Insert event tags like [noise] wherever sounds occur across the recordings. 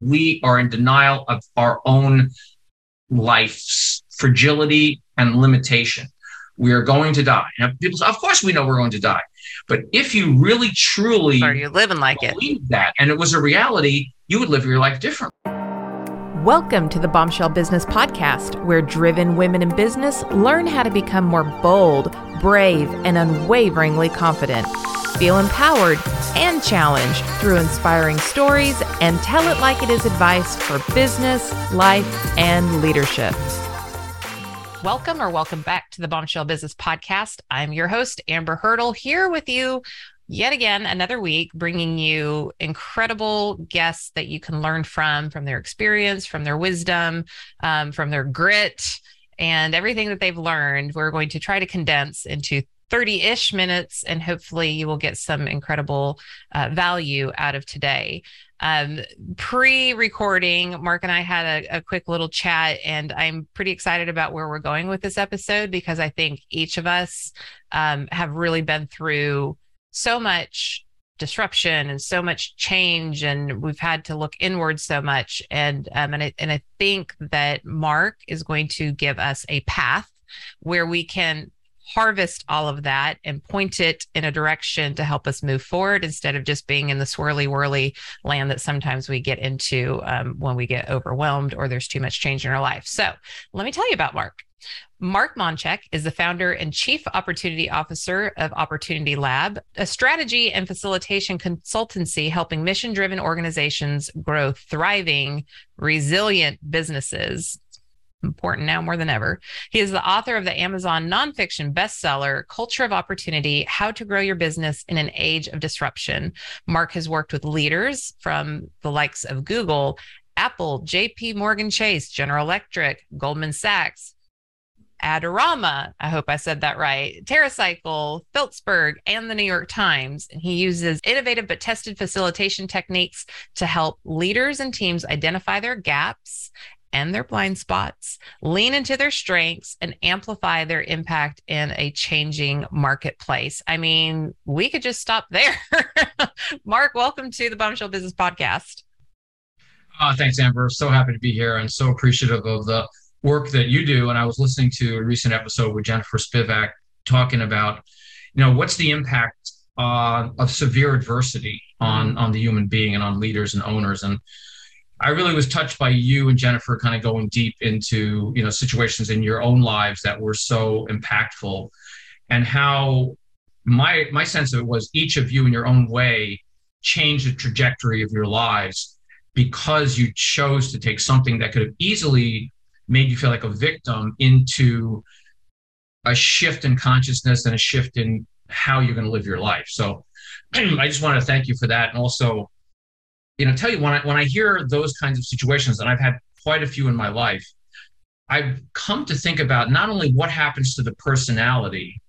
We are in denial of our own life's fragility and limitation. We are going to die. Now, people say, of course we know we're going to die. But if you really truly are you living like believe it? that and it was a reality, you would live your life differently. Welcome to the Bombshell Business Podcast, where driven women in business learn how to become more bold, brave, and unwaveringly confident. Feel empowered and challenged through inspiring stories and tell it like it is advice for business, life, and leadership. Welcome or welcome back to the Bombshell Business Podcast. I'm your host, Amber Hurdle, here with you yet again another week bringing you incredible guests that you can learn from from their experience from their wisdom um, from their grit and everything that they've learned we're going to try to condense into 30-ish minutes and hopefully you will get some incredible uh, value out of today. Um, pre-recording mark and i had a, a, quick little chat and i'm pretty excited about where we're going with this episode because i think each of us um, have really been through so much disruption and so much change and we've had to look inward so much. And um, and I, and I think that Mark is going to give us a path where we can harvest all of that and point it in a direction to help us move forward instead of just being in the swirly whirly land that sometimes we get into um, when we get overwhelmed or there's too much change in our life. So let me tell you about Mark. Mark Monchek is the founder and chief opportunity officer of Opportunity Lab, a strategy and facilitation consultancy helping mission driven organizations grow thriving, resilient businesses. Important now more than ever. He is the author of the Amazon nonfiction bestseller, Culture of Opportunity How to Grow Your Business in an Age of Disruption. Mark has worked with leaders from the likes of Google, Apple, JP Morgan Chase, General Electric, Goldman Sachs, Adorama, I hope I said that right, TerraCycle, Philipsburg, and the New York Times. And he uses innovative but tested facilitation techniques to help leaders and teams identify their gaps and their blind spots, lean into their strengths, and amplify their impact in a changing marketplace. I mean, we could just stop there. [laughs] Mark, welcome to the Bombshell Business Podcast. Uh, thanks, Amber. So happy to be here and so appreciative of the work that you do. And I was listening to a recent episode with Jennifer Spivak talking about, you know, what's the impact uh, of severe adversity on on the human being and on leaders and owners. And I really was touched by you and Jennifer kind of going deep into you know situations in your own lives that were so impactful, and how my my sense of it was each of you in your own way changed the trajectory of your lives because you chose to take something that could have easily made you feel like a victim into a shift in consciousness and a shift in how you're going to live your life. So [clears throat] I just want to thank you for that. And also, you know, tell you when I, when I hear those kinds of situations, and I've had quite a few in my life, I've come to think about not only what happens to the personality,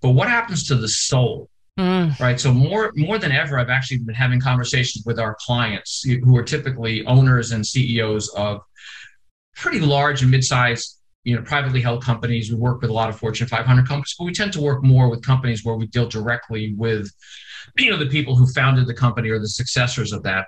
but what happens to the soul. Mm. Right. So more more than ever, I've actually been having conversations with our clients who are typically owners and CEOs of pretty large and mid-sized, you know, privately held companies. We work with a lot of Fortune 500 companies, but we tend to work more with companies where we deal directly with, you know, the people who founded the company or the successors of that.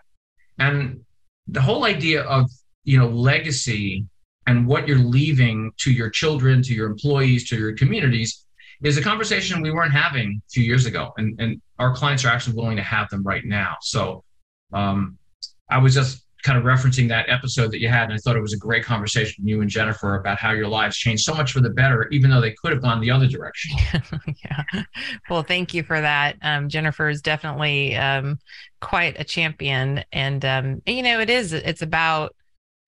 And the whole idea of, you know, legacy and what you're leaving to your children, to your employees, to your communities is a conversation we weren't having a few years ago. And, and our clients are actually willing to have them right now. So um, I was just kind of referencing that episode that you had, and I thought it was a great conversation you and Jennifer about how your lives changed so much for the better, even though they could have gone the other direction. [laughs] yeah. Well, thank you for that. Um, Jennifer is definitely um, quite a champion, and um, you know, it is. It's about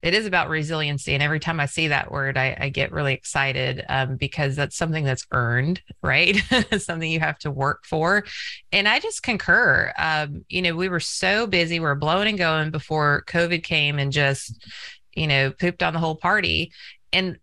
it is about resiliency and every time i see that word i, I get really excited um, because that's something that's earned right? [laughs] Something you have to work for. And i just concur. Um, you know we were so busy we are blowing and going before covid came and just you know pooped on the whole party. And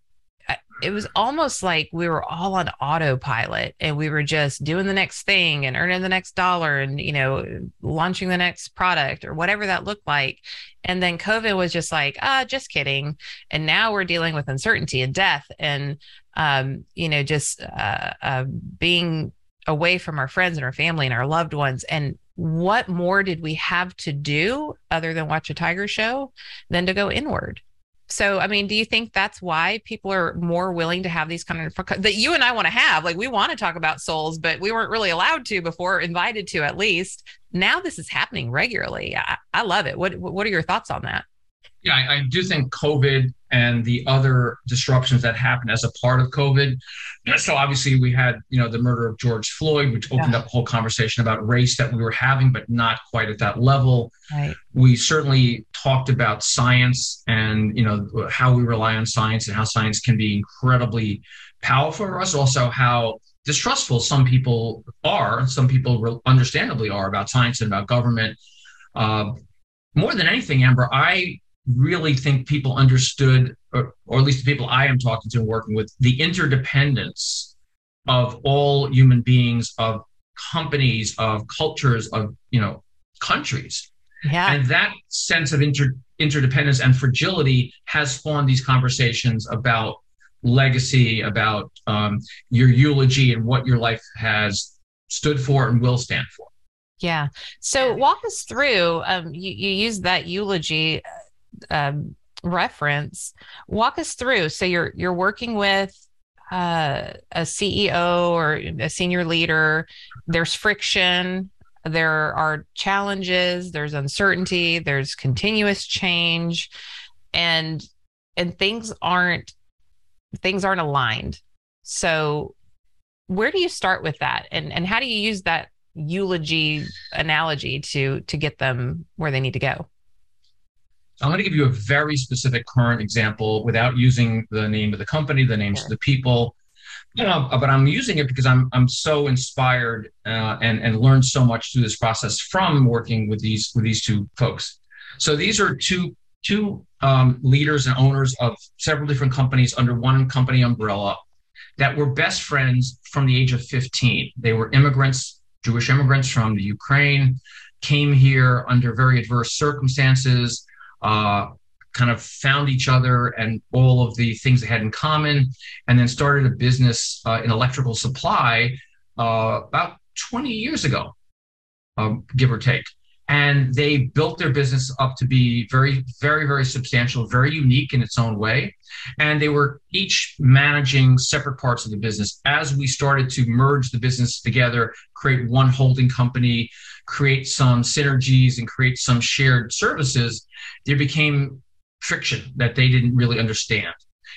it was almost like we were all on autopilot and we were just doing the next thing and earning the next dollar and you know launching the next product or whatever that looked like. And then covid was just like ah just kidding. And now we're dealing with uncertainty and death and um, you know just uh, uh, being away from our friends and our family and our loved ones. And what more did we have to do other than watch a tiger show than to go inward so, I mean, do you think that's why people are more willing to have these kind of that you and I want to have? Like, we want to talk about souls, but we weren't really allowed to before, invited to at least. Now this is happening regularly. I, I love it. What What are your thoughts on that? Yeah, I, I, do think COVID and the other disruptions that happened as a part of COVID. [clears throat] So obviously we had, you know, the murder of George Floyd, which opened yeah. up a whole conversation about race that we were having, but not quite at that level. Right. We certainly talked about science and, you know, how we rely on science and how science can be incredibly powerful for us. Also, how distrustful some people are, some people understandably are about science and about government. Uh, more than anything, Amber, I really think people understood, or, or at least the people I am talking to and working with, the interdependence of all human beings, of companies, of cultures, of you know countries. Yeah. And that sense of inter, interdependence and fragility has spawned these conversations about legacy, about um, your eulogy and what your life has stood for and will stand for. Yeah. So walk us through. Um, you, you use that eulogy um, reference. Walk us through. So you're you're working with uh, a CEO or a senior leader. There's friction. There are challenges. There's uncertainty. There's continuous change, and and things aren't things aren't aligned. So where do you start with that, and and how do you use that eulogy analogy to to get them where they need to go? I'm going to give you a very specific current example without using the name of the company, the names of the people. You know, but I'm using it because I'm I'm so inspired uh, and and learned so much through this process from working with these with these two folks. So these are two two um, leaders and owners of several different companies under one company umbrella that were best friends from the age of 15. They were immigrants, Jewish immigrants from the Ukraine, came here under very adverse circumstances uh, kind of found each other and all of the things they had in common, and then started a business uh, in electrical supply uh, about 20 years ago, um, give or take. And they built their business up to be very, very, very substantial, very unique in its own way. And they were each managing separate parts of the business. As we started to merge the business together, create one holding company, create some synergies, and create some shared services, there became friction that they didn't really understand.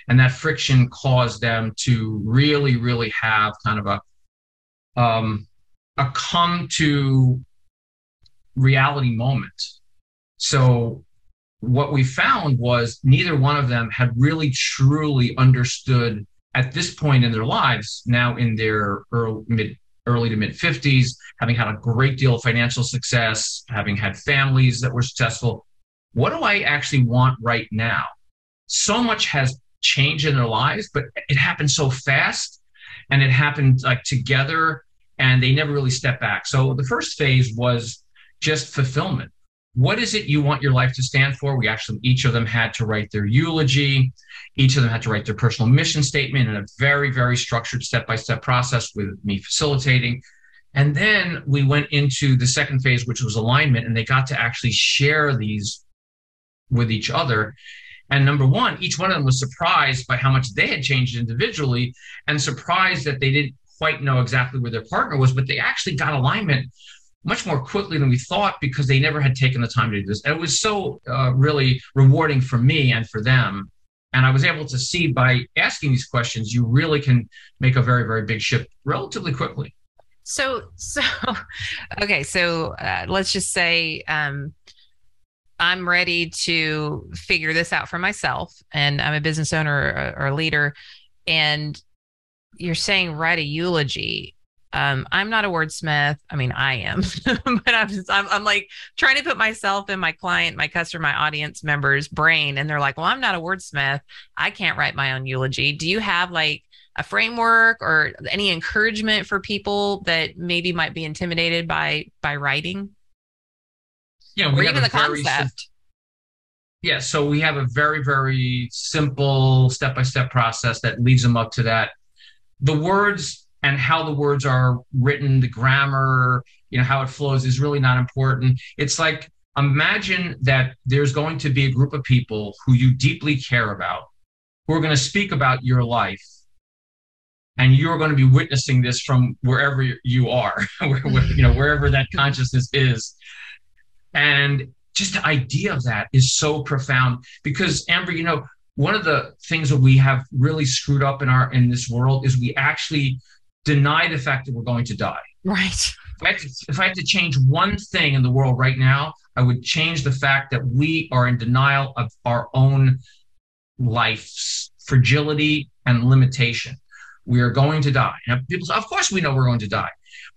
And that friction caused them to really, really have kind of a um, a come to reality moment. So what we found was neither one of them had really truly understood at this point in their lives, now in their early, mid early to mid 50s, having had a great deal of financial success, having had families that were successful, what do I actually want right now? So much has changed in their lives, but it happened so fast and it happened like together and they never really stepped back. So the first phase was just fulfillment. What is it you want your life to stand for? We actually, each of them had to write their eulogy. Each of them had to write their personal mission statement in a very, very structured step by step process with me facilitating. And then we went into the second phase, which was alignment, and they got to actually share these with each other. And number one, each one of them was surprised by how much they had changed individually and surprised that they didn't quite know exactly where their partner was, but they actually got alignment much more quickly than we thought because they never had taken the time to do this. And it was so uh, really rewarding for me and for them. And I was able to see by asking these questions, you really can make a very, very big shift relatively quickly. So, so, [laughs] okay. So uh, let's just say, um, I'm ready to figure this out for myself, and I'm a business owner or, or a leader, and you're saying write a eulogy. Um, I'm not a wordsmith. I mean, I am, [laughs] but I'm, just, I'm, I'm like trying to put myself in my client, my customer, my audience members' brain, and they're like, "Well, I'm not a wordsmith. I can't write my own eulogy." Do you have like a framework or any encouragement for people that maybe might be intimidated by by writing? Yeah, we or even the concept. yeah, so we have a very very simple step by step process that leads them up to that. The words and how the words are written, the grammar, you know, how it flows is really not important. It's like imagine that there's going to be a group of people who you deeply care about who are going to speak about your life and you're going to be witnessing this from wherever you are [laughs] you know wherever that consciousness is and just the idea of that is so profound because amber you know one of the things that we have really screwed up in our in this world is we actually deny the fact that we're going to die right if I, to, if I had to change one thing in the world right now i would change the fact that we are in denial of our own life's fragility and limitation we are going to die. Now, people say, of course we know we're going to die.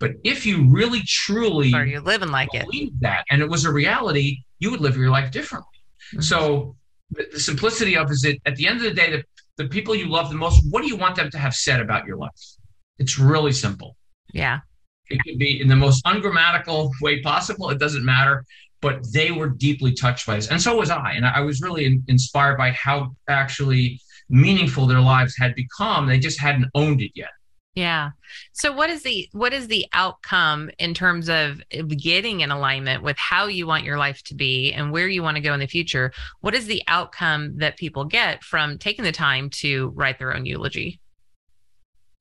But if you really truly are you living like believe it? that and it was a reality, you would live your life differently. Mm-hmm. So the, the, simplicity of is it at the end of the day, the, the people you love the most, what do you want them to have said about your life? It's really simple. Yeah. It could be in the most ungrammatical way possible. It doesn't matter. But they were deeply touched by this. And so was I. And I was really in, inspired by how actually meaningful their lives had become. They just hadn't owned it yet. Yeah. So what is the what is the outcome in terms of getting in alignment with how you want your life to be and where you want to go in the future? What is the outcome that people get from taking the time to write their own eulogy?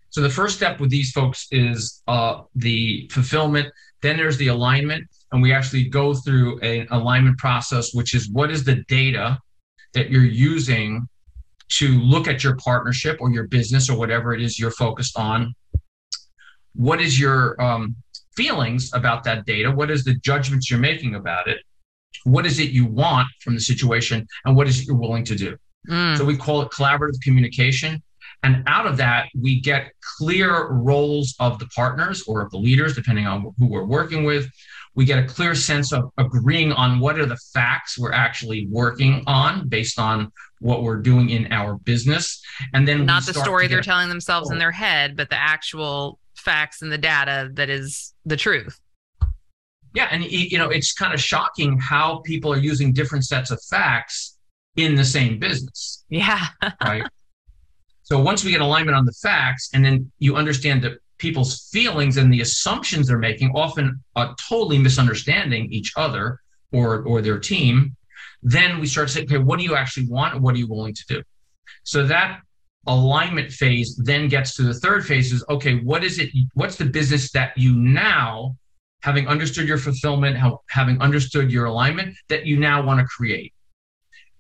So the first step with these folks is uh, the fulfillment. Then there's the alignment, and we actually go through an alignment process, which is what is the data that you're using to look at your partnership or your business or whatever it is you're focused on. What is your um, feelings about that data? What is the judgments you're making about it? What is it you want from the situation? And what is it you're willing to do? Mm. So we call it collaborative communication. And out of that, we get clear roles of the partners or of the leaders, depending on who we're working with. We get a clear sense of agreeing on what are the facts we're actually working on based on what we're doing in our business. And then not the story they're telling themselves in their head, but the actual facts and the data that is the truth. Yeah. And, you know, it's kind of shocking how people are using different sets of facts in the same business. Yeah. [laughs] right. So once we get alignment on the facts, and then you understand that people's feelings and the assumptions they're making, often uh, totally misunderstanding each other or or their team, then we start to say, okay, what do you actually want? What are you willing to do? So that alignment phase then gets to the third phase is okay, what is it? What's the business that you now, having understood your fulfillment, having understood your alignment, that you now want to create?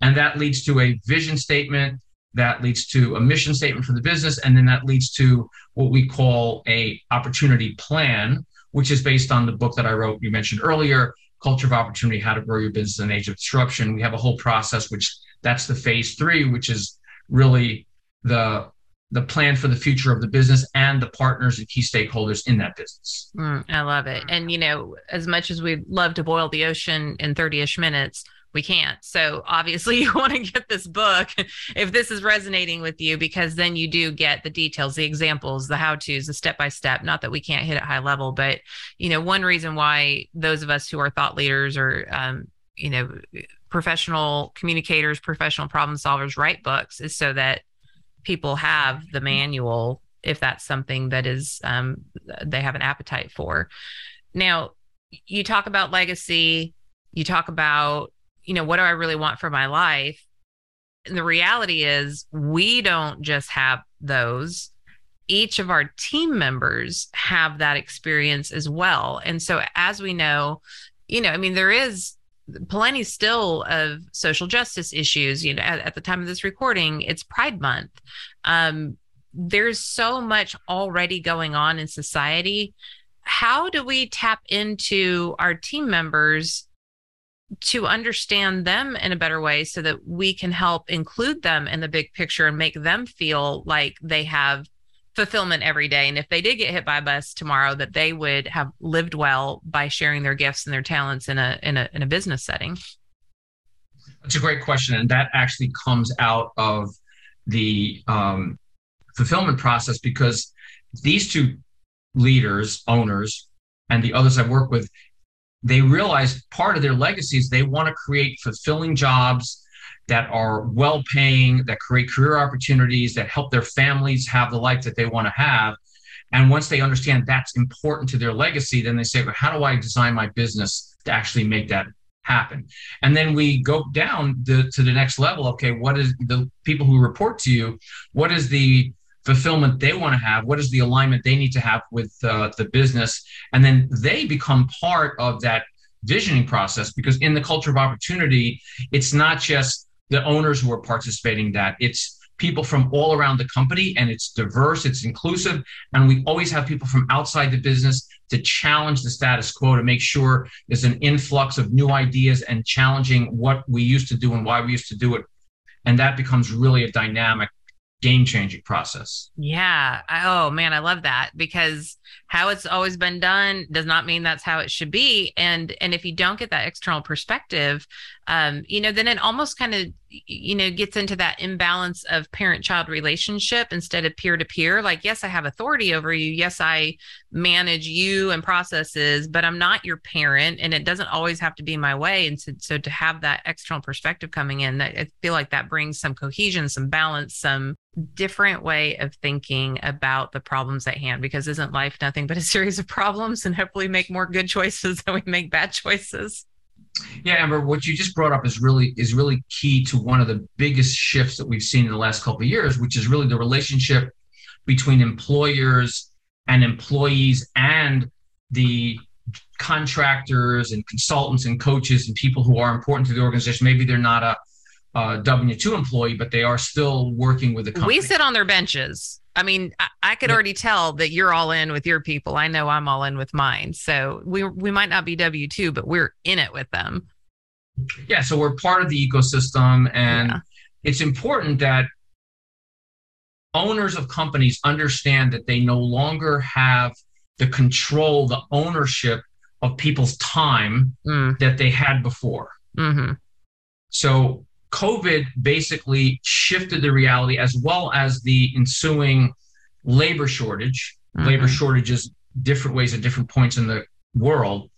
And that leads to a vision statement, that leads to a mission statement for the business, and then that leads to what we call a opportunity plan, which is based on the book that I wrote, you mentioned earlier, culture of opportunity, how to grow your business in age of disruption. We have a whole process, which that's the phase three, which is really the the plan for the future of the business and the partners and key stakeholders in that business. Mm, I love it. And you know, as much as we'd love to boil the ocean in 30ish minutes, we can't. So obviously [laughs] you want to get this book if this is resonating with you because then you do get the details, the examples, the how-tos, the step-by-step, not that we can't hit at high level, but you know, one reason why those of us who are thought leaders or um, you know, professional communicators, professional problem solvers write books is so that people have the manual if that's something that is um, they have an appetite for. Now, you talk about legacy, you talk about you know, what do I really want for my life? And the reality is, we don't just have those. Each of our team members have that experience as well. And so, as we know, you know, I mean, there is plenty still of social justice issues. You know, at, at the time of this recording, it's Pride Month. Um, there's so much already going on in society. How do we tap into our team members to understand them in a better way so that we can help include them in the big picture and make them feel like they have fulfillment every day. And if they did get hit by a bus tomorrow, that they would have lived well by sharing their gifts and their talents in a in a in a business setting. That's a great question, and that actually comes out of the um, fulfillment process because these two leaders, owners, and the others I've worked with, they realize part of their legacy is they want to create fulfilling jobs that are well paying, that create career opportunities, that help their families have the life that they want to have. And once they understand that's important to their legacy, then they say, well, how do I design my business to actually make that happen? And then we go down the, to the next level. Okay, what is the people who report to you? What is the fulfillment they want to have? What is the alignment they need to have with uh, the business? And then they become part of that visioning process because in the culture of opportunity, it's not just the owners who are participating that it's people from all around the company and it's diverse it's inclusive and we always have people from outside the business to challenge the status quo to make sure there's an influx of new ideas and challenging what we used to do and why we used to do it and that becomes really a dynamic game changing process. Yeah. I, oh man, I love that because how it's always been done does not mean that's how it should be. And and if you don't get that external perspective, um, you know, then it almost kind of you know gets into that imbalance of parent child relationship instead of peer to peer like yes i have authority over you yes i manage you and processes but i'm not your parent and it doesn't always have to be my way and so, so to have that external perspective coming in i feel like that brings some cohesion some balance some different way of thinking about the problems at hand because isn't life nothing but a [laughs] series of problems? And hopefully make more good choices than we make bad choices. Yeah amber what you just brought up is really is really key to one of the biggest shifts that we've seen in the last couple of years which is really the relationship between employers and employees and the contractors and consultants and coaches and people who are important to the organization. Maybe they're not a uh, W two employee, but they are still working with the company. We sit on their benches. I mean, I, I could already tell that you're all in with your people. I know I'm all in with mine. So we we might not be W two, but we're in it with them. Yeah, so we're part of the ecosystem, and yeah. it's important that owners of companies understand that they no longer have the control, the ownership of people's time mm. that they had before. Mm-hmm. So COVID basically shifted the reality as well as the ensuing labor shortage, mm-hmm. labor shortages, different ways at different points in the world.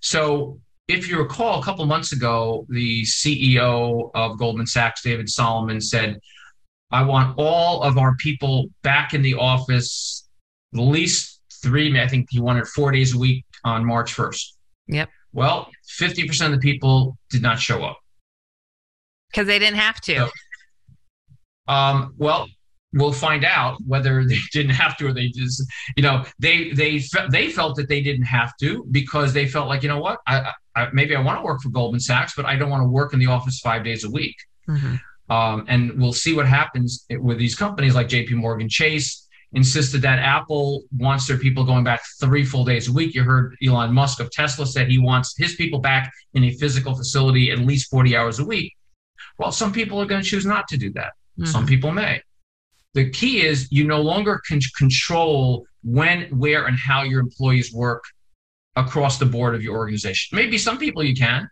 So, if you recall, a couple months ago, the CEO of Goldman Sachs, David Solomon, said, I want all of our people back in the office at least three, I think he wanted four days a week on March 1st. Yep. Well, 50% of the people did not show up because they didn't have to. Um, well, we'll find out whether [laughs] they didn't have to or they just, you know, they they they felt that they didn't have to because they felt like, you know what, I, I maybe I want to work for Goldman Sachs, but I don't want to work in the office five days a week. Mm-hmm. Um, and we'll see what happens with these companies like J.P. Morgan Chase insisted that Apple wants their people going back three full days a week. You heard Elon Musk of Tesla said he wants his people back in a physical facility at least 40 hours a week. Well, some people are going to choose not to do that. Mm-hmm. Some people may. The key is you no longer can control when, where, and how your employees work across the board of your organization. Maybe some people you can.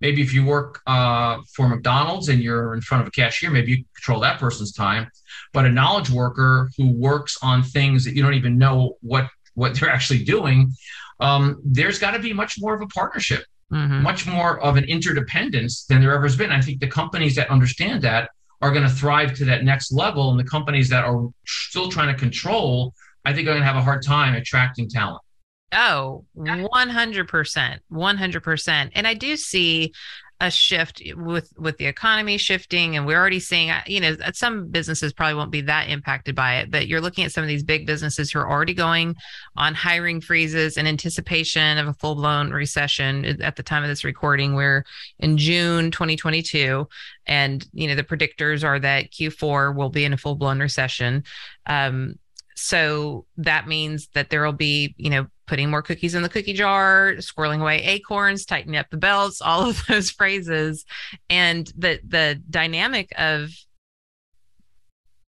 Maybe if you work uh, for McDonald's and you're in front of a cashier, maybe you control that person's time. But a knowledge worker who works on things that you don't even know what what they're [laughs] actually doing, um, there's got to be much more of a partnership mm-hmm. much more of an interdependence than there ever has been. I think the companies that understand that are going to thrive to that next level, and the companies that are still trying to control, I think, are going to have a hard time attracting talent. Oh, 100%. 100%. And I do see a shift with with the economy shifting and we're already seeing uh, you know some businesses probably won't be that impacted by it but you're looking at some of these big businesses who are already going on hiring freezes in anticipation of a full-blown recession at the time of this recording we're in June 2022 and you know the predictors are that Q4 will be in a full-blown recession. Um, so that means that there will be you know putting more cookies in the cookie jar, squirreling away acorns, tightening up the belts, all of [laughs] those phrases. And the the dynamic of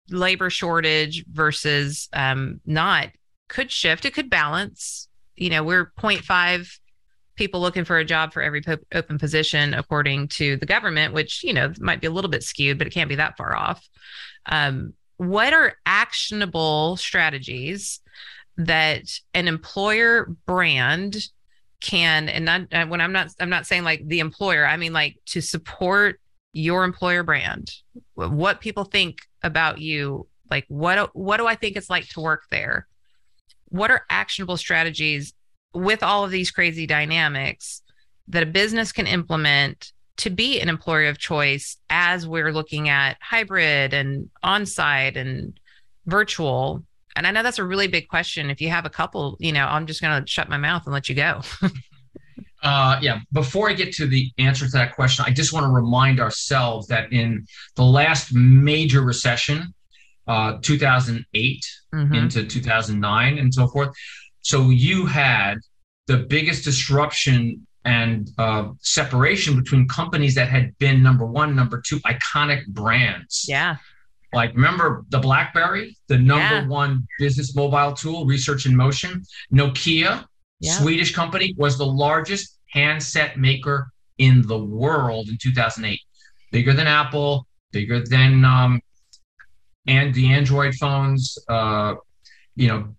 labor shortage versus um, not could shift. It could balance. You know, we're 0.5 people looking for a job for every po- open position, according to the government, which, you know, might be a little bit skewed, but it can't be that far off. Um, what are actionable strategies that an employer brand can and not uh, when i'm not i'm not saying like the employer i mean like to support your employer brand what people think about you like what what do i think it's like to work there? What are actionable strategies with all of these crazy dynamics that a business can implement to be an employer of choice as we're looking at hybrid and on-site and virtual and i know that's a really big question if you have a couple you know i'm just going to shut my mouth and let you go [laughs] uh, yeah before i get to the answer to that question i just want to remind ourselves that in the last major recession uh, 2008 mm-hmm. into 2009 and so forth so you had the biggest disruption and uh, separation between companies that had been number one, number two, iconic brands. Yeah. Like remember the BlackBerry, the number yeah. one business mobile tool, Research in Motion. Nokia, yeah. Swedish company, was the largest handset maker in the world in 2008. Bigger than Apple, bigger than um, and the Android phones. Uh, you know,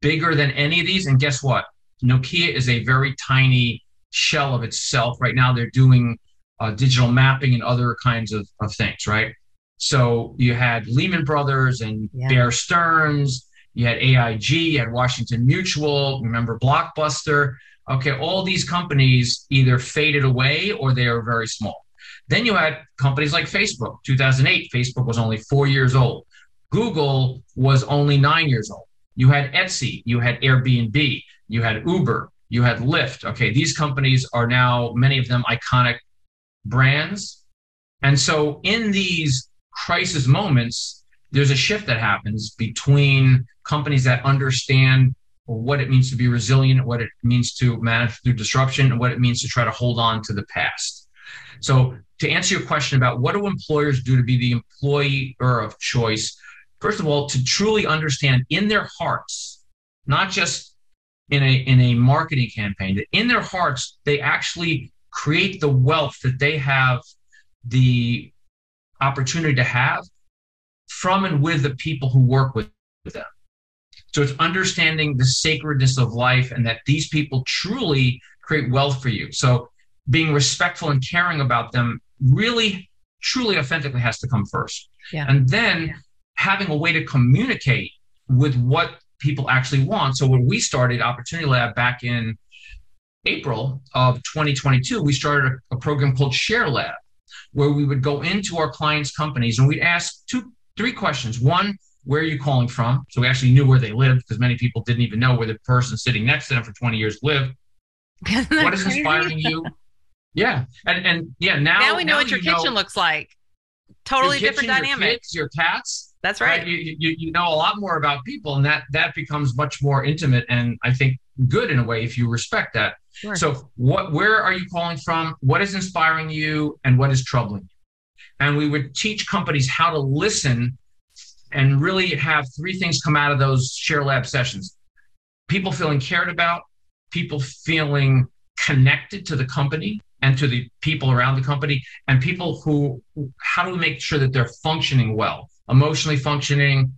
bigger than any of these. And guess what? Nokia is a very tiny shell of itself. Right now, they're doing uh, digital mapping and other kinds of, of things, right? So you had Lehman Brothers and yeah. Bear Stearns, you had AIG, you had Washington Mutual, remember Blockbuster. Okay, all these companies either faded away or they are very small. Then you had companies like Facebook. 2008, Facebook was only four years old. Google was only nine years old. You had Etsy, you had Airbnb, you had Uber, you had Lyft. Okay, these companies are now, many of them, iconic brands. And so in these crisis moments, there's a shift that happens between companies that understand what it means to be resilient, what it means to manage through disruption, and what it means to try to hold on to the past. So, to answer your question about what do employers do to be the employer of choice, first of all, to truly understand in their hearts, not just in a in a marketing campaign that in their hearts they actually create the wealth that they have the opportunity to have from and with the people who work with them. So it's understanding the sacredness of life and that these people truly create wealth for you. So being respectful and caring about them really, truly, authentically has to come first. Yeah. And then yeah. having a way to communicate with what people actually want. So when we started Opportunity Lab back in April of 2022, we started a, a program called Share Lab, where we would go into our clients' companies and we'd ask two, three questions. One, where are you calling from? So we actually knew where they lived because many people didn't even know where the person sitting next to them for 20 years lived. what is inspiring you? Yeah. And and yeah, now Now we know now what your kitchen know, looks like. Totally different kitchen, dynamic. Your, kids, your cats, that's right. right? You, you, you know a lot more about people, and that that becomes much more intimate, and I think good in a way if you respect that. Sure. So, what where are you calling from? What is inspiring you, and what is troubling you? And we would teach companies how to listen, and really have three things come out of those share lab sessions: people feeling cared about, people feeling connected to the company and to the people around the company, and people who how do we make sure that they're functioning well? emotionally functioning,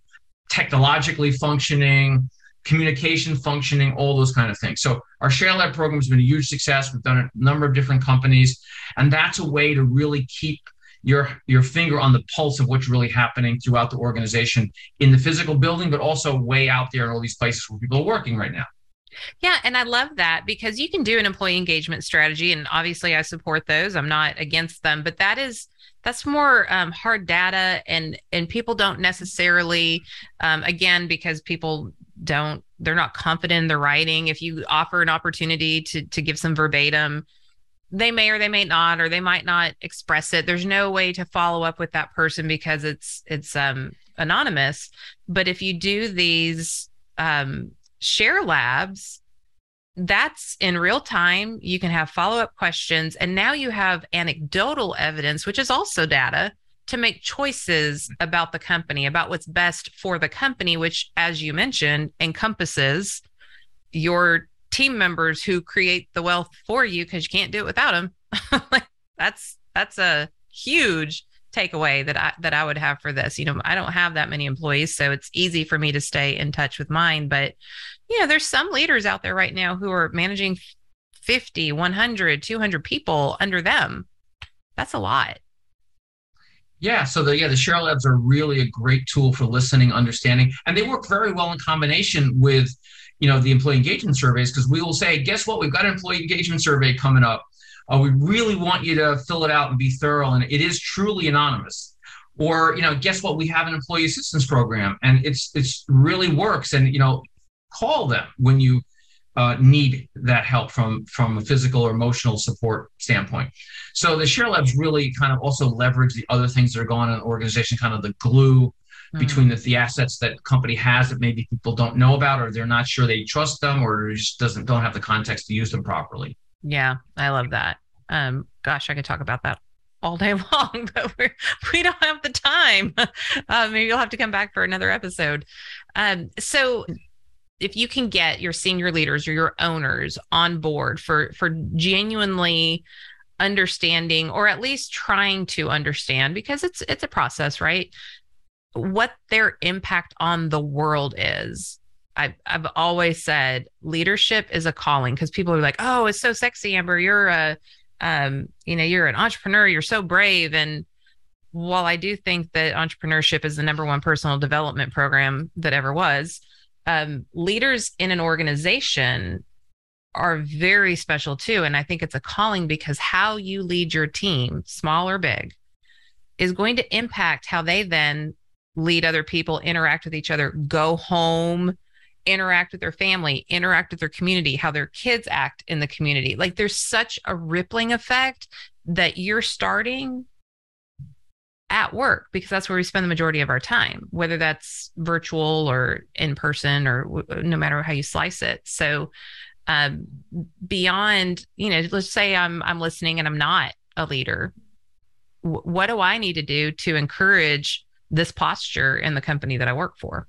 technologically functioning, communication functioning, all those kind of things. So our Share Lab program has been a huge success. We've done a number of different companies, and that's a way to really keep your your finger on the pulse of what's really happening throughout the organization in the physical building, but also way out there in all these places where people are working right now. Yeah, and I love that because you can do an employee engagement strategy, and obviously I support those. I'm not against them, but that is that's more um, hard data and and people don't necessarily um, again because people don't they're not confident in their writing if you offer an opportunity to to give some verbatim they may or they may not or they might not express it there's no way to follow up with that person because it's it's um anonymous but if you do these um share labs that's in real time. You can have follow up questions. And now you have anecdotal evidence, which is also data to make choices mm-hmm. about the company, about what's best for the company, which, as you mentioned, encompasses your team members who create the wealth for you because you can't do it without them. [laughs] like that's that's a huge takeaway that I that I would have for this. You know, I don't have that many employees, so it's easy for me to stay in touch with mine. But you know, there's some leaders out there right now who are managing 50, 100, 200 people under them. That's a lot. Yeah, so the yeah the Share Labs are really a great tool for listening, understanding, and they work very well in combination with you know the employee engagement surveys because we will say, guess what, we've got an employee engagement survey coming up. Uh, we really want you to fill it out and be thorough, and it is truly anonymous. Or you know, guess what, we have an employee assistance program, and it's it's really works. And you know, call them when you uh, need that help from from a physical or emotional support standpoint. So the Share Labs really kind of also leverage the other things that are going on in the organization, kind of the glue mm. between the, the assets that company has that maybe people don't know about or they're not sure they trust them or just doesn't don't have the context to use them properly. Yeah, I love that. Um, gosh, I could talk about that all day [laughs] long, but we're, we don't have the time. [laughs] Uh, maybe you'll have to come back for another episode. Um, so if you can get your senior leaders or your owners on board for for genuinely understanding or at least trying to understand because it's it's a process right? What their impact on the world is. I've, I've always said leadership is a calling because people are like oh it's so sexy amber. You're a um, you know you're an entrepreneur. You're so brave. And while i do think that entrepreneurship is the number one personal development program that ever was um, leaders in an organization are very special too. And I think it's a calling because how you lead your team, small or big, is going to impact how they then lead other people, interact with each other, go home, interact with their family, interact with their community, how their kids act in the community. Like there's such a rippling effect that you're starting at work because that's where we spend the majority of our time, whether that's virtual or in person or w- no matter how you slice it. So, um, beyond, you know, let's say I'm I'm listening and I'm not a leader. W- what do I need to do to encourage this posture in the company that I work for?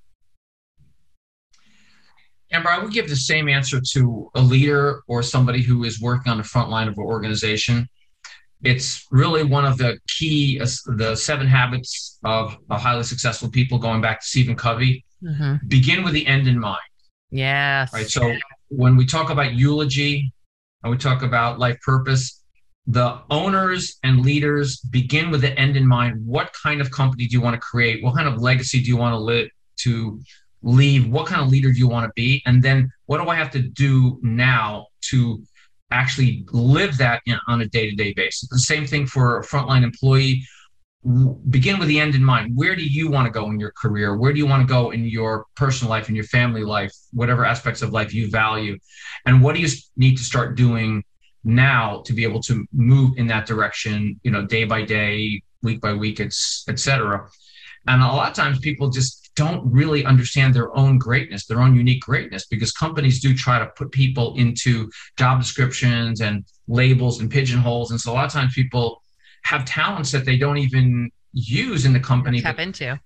Amber, I would give the same answer to a leader or somebody who is working on the front line of an organization it's really one of the key uh, the seven habits of highly successful people going back to stephen covey. Mm-hmm. begin with the end in mind. Yes. Right so when we talk about eulogy and we talk about life purpose the owners and leaders begin with the end in mind. What kind of company do you want to create? What kind of legacy do you want to live to leave? What kind of leader do you want to be? And then what do i have to do now to actually live that in, on a day-to-day basis. The same thing for a frontline employee. Begin with the end in mind. Where do you want to go in your career? Where do you want to go in your personal life, in your family life, whatever aspects of life you value? And what do you need to start doing now to be able to move in that direction, you know, day by day, week by week, it's et cetera. And a lot of times people just don't really understand their own greatness, their own unique greatness, because companies do try to put people into job descriptions and labels and pigeonholes. And so a lot of times people have talents that they don't even use in the company. Tap into.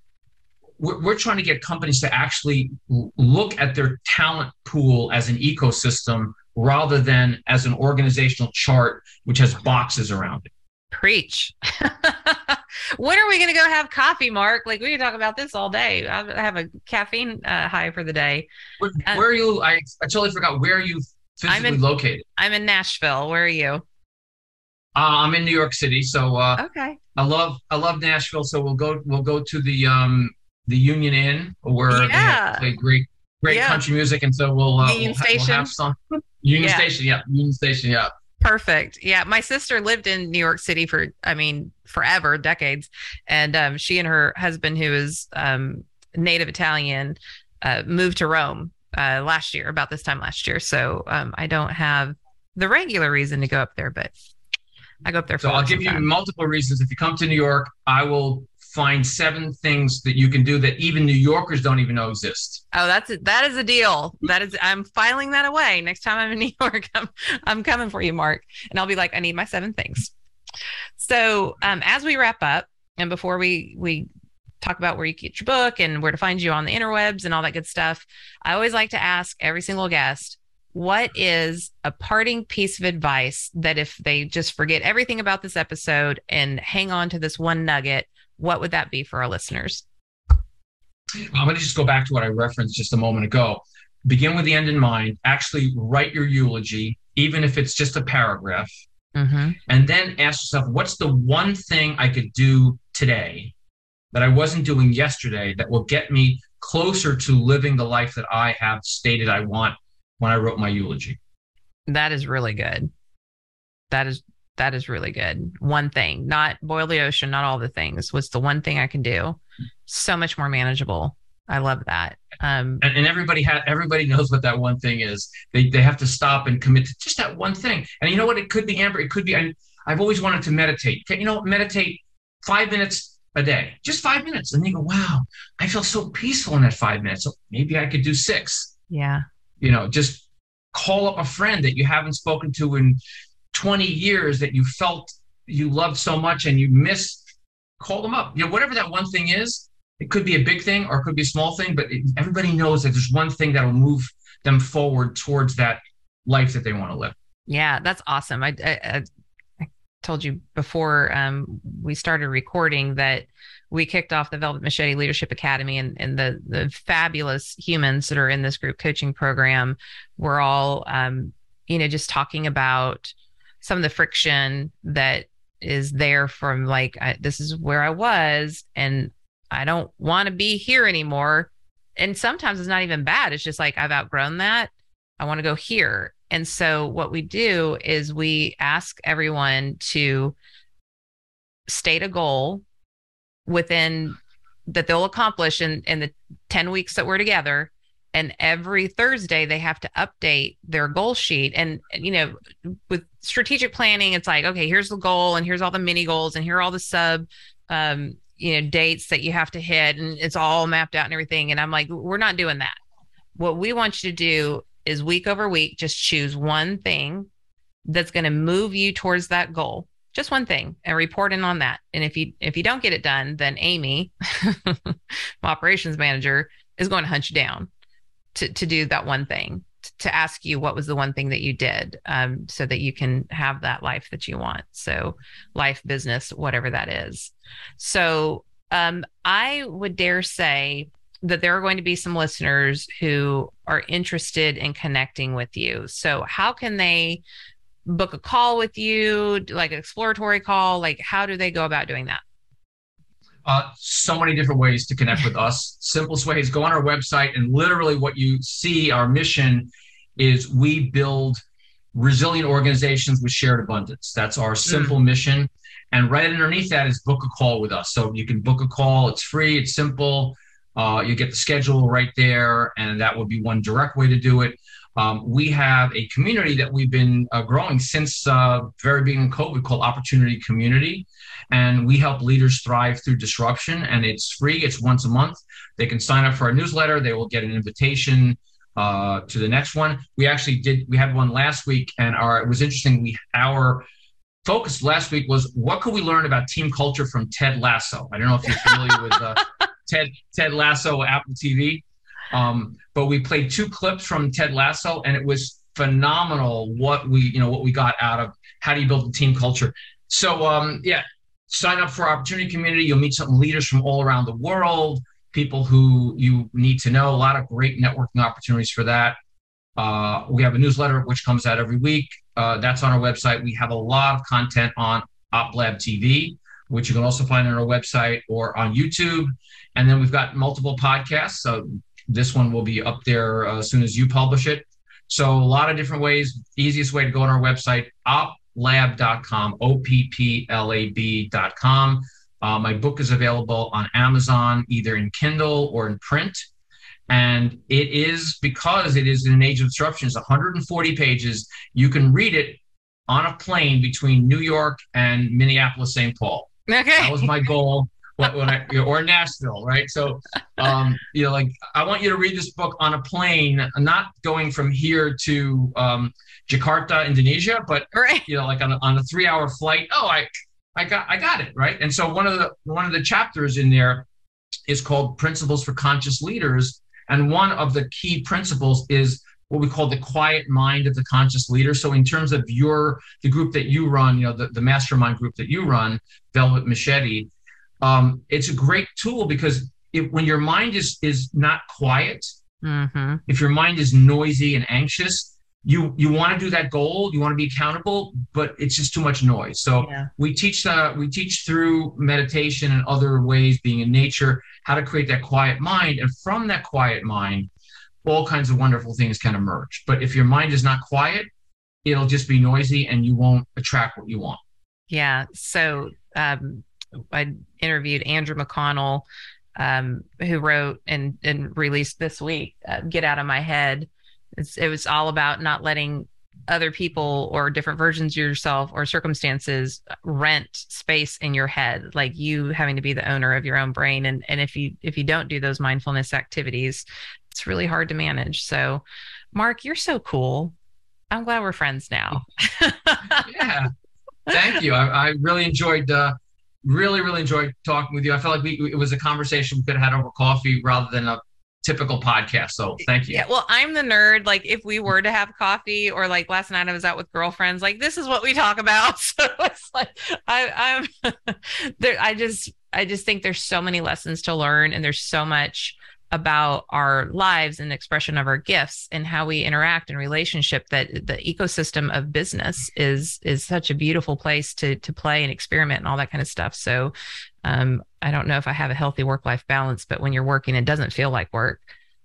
We're, we're trying to get companies to actually look at their talent pool as an ecosystem rather than as an organizational chart which has boxes around it. Preach. [laughs] when are we going to go have coffee, Mark? Like we can talk about this all day. I have a caffeine uh, high for the day. Where, uh, where, are you? I, I totally forgot. Where are you physically I'm in, located? I'm in Nashville. Where are you? Uh, I'm in New York City. So uh, okay. I love I love Nashville. So we'll go we'll go to the um the Union Inn where yeah. they play great great yeah. country music, and so we'll uh, Union we'll, Station. We'll have some Union yeah. Station. Yeah, Union Station. Yeah. Perfect. Yeah. My sister lived in New York City for, I mean, forever, decades. And um, she and her husband, who is um, native Italian, uh, moved to Rome uh, last year, about this time last year. So um, I don't have the regular reason to go up there, but I go up there. so I'll give you multiple reasons. If you come to New York, I will find seven things that you can do that even New Yorkers don't even know exist. Oh, that's a, that is a deal. That is I'm filing that away. Next time I'm in [laughs] New York, I'm I'm coming for you, Mark, and I'll be like, I need my seven things. So, um, as we wrap up, and before we we talk about where you get your book and where to find you on the interwebs and all that good stuff, I always like to ask every single guest, what is a parting piece of advice that if they just forget everything about this episode and hang on to this one nugget, what would that be for our listeners? I'm going to just go back to what I referenced just a moment ago. Begin with the end in mind. Actually, write your eulogy, even if it's just a paragraph. Mm-hmm. And then ask yourself, what's the one thing I could do today that I wasn't doing yesterday that will get me closer to living the life that I have stated I want when I wrote my eulogy? That is really good. That is that is really good. One thing, not boil the ocean, not all the things. What's the one thing I can do? So much more manageable. I love that. Um, and, and everybody has everybody [laughs] knows what that one thing is. They they have to stop and commit to just that one thing. And you know what? It could be Amber. It could be. I, I've always wanted to meditate. You know, meditate five minutes a day, just five minutes, and you go, wow, I feel so peaceful in that five minutes. So maybe I could do six. Yeah. You know, just call up a friend that you haven't spoken to in 20 years that you felt you loved so much and you missed, call them up. You know, whatever that one thing is, it could be a big thing or it could be a small thing, but it, everybody knows that there's one thing that will move them forward towards that life that they want to live. Yeah, that's awesome. I, I, I told you before um, we started recording that we kicked off the Velvet Machete Leadership Academy, and, and the the fabulous humans that are in this group coaching program were all, um, you know, just talking about some of the friction that is there from like I, this is where I was and I don't want to be here anymore. And sometimes it's not even bad. It's just like I've outgrown that. I want to go here. And so what we do is we ask everyone to state a goal within that they'll accomplish in in the 10 weeks that we're together and every thursday they have to update their goal sheet. And you know with strategic planning it's like okay here's the goal and here's all the mini goals and here are all the sub um, you know dates that you have to hit and it's all mapped out and everything. And i'm like we're not doing that. What we want you to do is week over week just choose one thing that's going to move you towards that goal. Just one thing and report in on that. And if you if you don't get it done then amy [laughs] my operations manager is going to hunt you down to, to do that one thing to ask you what was the one thing that you did um, so that you can have that life that you want. So life business whatever that is. So um, i would dare say that there are going to be some listeners who are interested in connecting with you. So how can they book a call with you like an exploratory call? Like how do they go about doing that uh, so many different ways to connect with us. Simplest way is go on our website, and literally what you see, our mission is we build resilient organizations with shared abundance. That's our simple mm. mission. And right underneath that is book a call with us. So you can book a call. It's free. It's simple. Uh, you get the schedule right there, and that would be one direct way to do it. Um, we have a community that we've been uh, growing since uh, very beginning of COVID called Opportunity Community. And we help leaders thrive through disruption. And it's free, it's once a month. They can sign up for our newsletter, they will get an invitation uh, to the next one. We actually did, we had one last week, and our, it was interesting. We, our, focus last week was what could we learn about team culture from Ted Lasso? I don't know if you're familiar with uh, [laughs] Ted Ted Lasso Apple TV. Um, but we played two clips from Ted Lasso, and it was phenomenal what we you know what we got out of how do you build a team culture. So um, yeah, sign up for opportunity community. You'll meet some leaders from all around the world, people who you need to know. A lot of great networking opportunities for that. Uh, we have a newsletter which comes out every week. Uh, that's on our website. We have a lot of content on OppLab TV, which you can also find on our website or on YouTube. And then we've got multiple podcasts. So this one will be up there uh, as soon as you publish it. So a lot of different ways. Easiest way to go on our website, opplab.com, O-P-P-L-A-B.com. Uh, my book is available on Amazon, either in Kindle or in print. And it is because it is in an age of disruption, it's 140 pages. You can read it on a plane between New York and Minneapolis, St. Paul. Okay. That was my goal when I, or Nashville, right? So, um, you know, like I want you to read this book on a plane, not going from here to um, Jakarta, Indonesia, but right. you know, like on a, on a three hour flight. Oh, I, I got, I got it, right? And so one of the one of the chapters in there is called Principles for Conscious Leaders, and one of the key principles is what we call the quiet mind of the conscious leader. So in terms of your the group that you run, you know, the, the mastermind group that you run, Velvet Machete, um, it's a great tool because if, when your mind is is not quiet, mm-hmm. if your mind is noisy and anxious, you you want to do that goal, you want to be accountable, but it's just too much noise. So yeah. we teach the we teach through meditation and other ways, being in nature, how to create that quiet mind, and from that quiet mind, all kinds of wonderful things can emerge. But if your mind is not quiet, it'll just be noisy, and you won't attract what you want. Yeah. So um, I interviewed Andrew McConnell, um, who wrote and, and released this week, uh, Get Out of My Head. It's, it was all about not letting other people or different versions of yourself or circumstances rent space in your head like you having to be the owner of your own brain. And and if you if you don't do those mindfulness activities it's really hard to manage. So mark you're so cool. I'm glad we're friends now. [laughs] Yeah. Thank you. I, I really enjoyed uh really really enjoyed talking with you. I felt like we, it was a conversation we could have had over coffee rather than a typical podcast. So thank you. Yeah well i'm the nerd. Like if we were to have coffee or like last night i was out with girlfriends like this is what we talk about. [laughs] So it's like i i'm [laughs] there i just i just think there's so many lessons to learn and there's so much about our lives and expression of our gifts and how we interact in relationship that the ecosystem of business is is such a beautiful place to to play and experiment and all that kind of stuff. So um, i don't know if i have a healthy work life balance but when you're working it doesn't feel like work.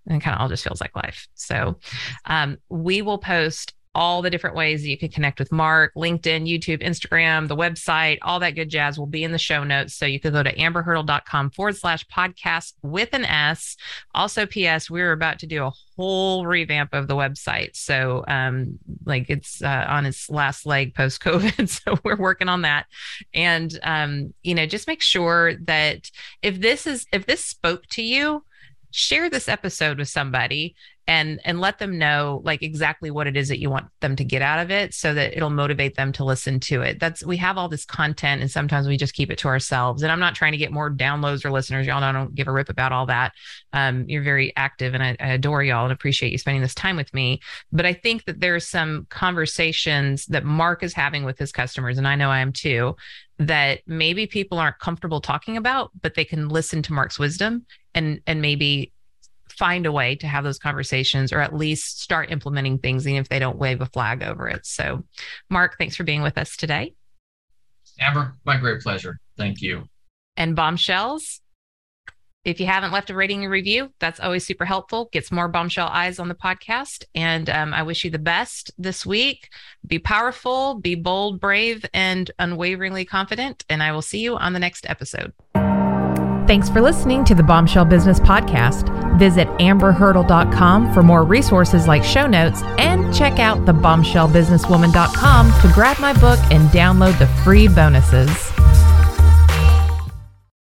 And kind of all just feels like life. So um, we will post all the different ways that you can connect with Mark, LinkedIn, YouTube, Instagram, the website, all that good jazz will be in the show notes. So you can go to amberhurdle.com forward slash podcast with an S. Also, P.S., we're about to do a whole revamp of the website. So, um, like it's uh, on its last leg post COVID. [laughs] so we're working on that. And, um, you know, just make sure that if this is, if this spoke to you, share this episode with somebody and and let them know like exactly what it is that you want them to get out of it so that it'll motivate them to listen to it. That's we have all this content and sometimes we just keep it to ourselves. And i'm not trying to get more downloads or listeners y'all know i don't give a rip about all that. Um, you're very active and I, I adore y'all and appreciate you spending this time with me. But i think that there's some conversations that mark is having with his customers and i know i am too that maybe people aren't comfortable talking about but they can listen to mark's wisdom and and maybe find a way to have those conversations or at least start implementing things, even if they don't wave a flag over it. So, Mark, thanks for being with us today. Amber, my great pleasure. Thank you. And bombshells, if you haven't left a rating and review, that's always super helpful. Gets more bombshell eyes on the podcast. And um, I wish you the best this week. Be powerful, be bold, brave, and unwaveringly confident. And I will see you on the next episode. Thanks for listening to the Bombshell Business Podcast. Visit amberhurdle.com for more resources like show notes and check out the bombshellbusinesswoman.com to grab my book and download the free bonuses.